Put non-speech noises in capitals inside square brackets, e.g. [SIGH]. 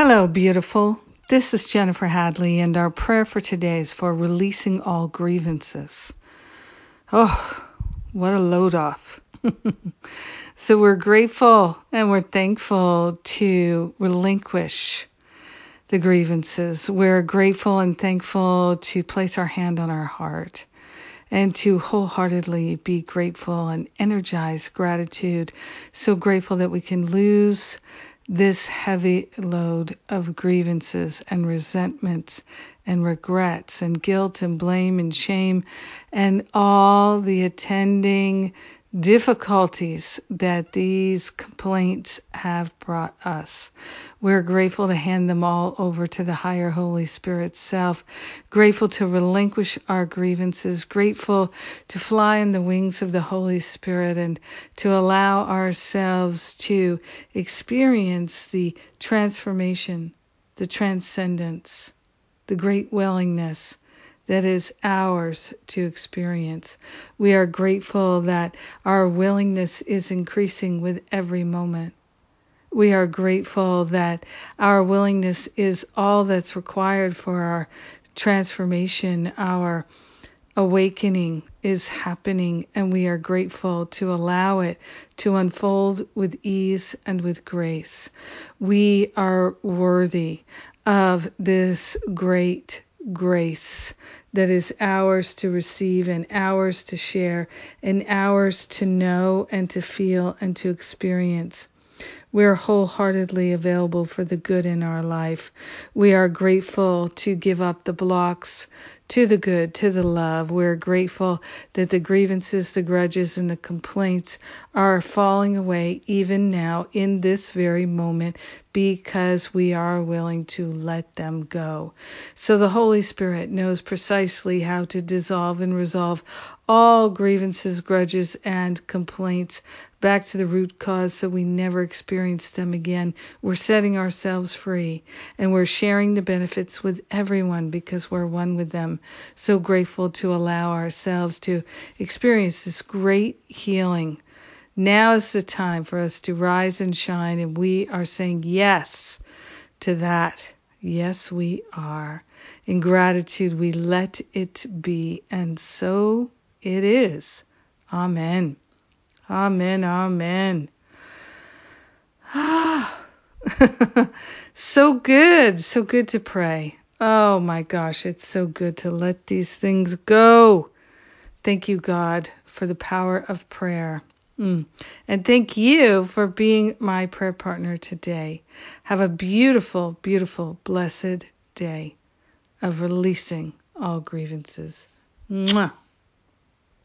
Hello, beautiful. This is Jennifer Hadley, and our prayer for today is for releasing all grievances. Oh, what a load off. [LAUGHS] so we're grateful and we're thankful to relinquish the grievances. We're grateful and thankful to place our hand on our heart and to wholeheartedly be grateful and energize gratitude. So grateful that we can lose this heavy load of grievances and resentments and regrets and guilt and blame and shame and all the attending difficulties that these complaints have brought us. We're grateful to hand them all over to the higher Holy Spirit self, grateful to relinquish our grievances, grateful to fly in the wings of the Holy Spirit and to allow ourselves to experience the transformation, the transcendence, the great willingness that is ours to experience. We are grateful that our willingness is increasing with every moment. We are grateful that our willingness is all that's required for our transformation, our awakening is happening, and we are grateful to allow it to unfold with ease and with grace. We are worthy of this great grace that is ours to receive and ours to share and ours to know and to feel and to experience. We're wholeheartedly available for the good in our life. We are grateful to give up the blocks to the good, to the love. We're grateful that the grievances, the grudges, and the complaints are falling away even now in this very moment because we are willing to let them go. So the Holy Spirit knows precisely how to dissolve and resolve all grievances, grudges, and complaints back to the root cause so we never experience them again. We're setting ourselves free and we're sharing the benefits with everyone because we're one with them. So grateful to allow ourselves to experience this great healing. Now is the time for us to rise and shine, and we are saying yes to that. Yes, we are. In gratitude, we let it be, and so it is. Amen. Amen. Amen. Ah. [LAUGHS] so good. So good to pray. Oh my gosh, it's so good to let these things go. Thank you, God, for the power of prayer. Mm. And thank you for being my prayer partner today. Have a beautiful, beautiful, blessed day of releasing all grievances. Mwah.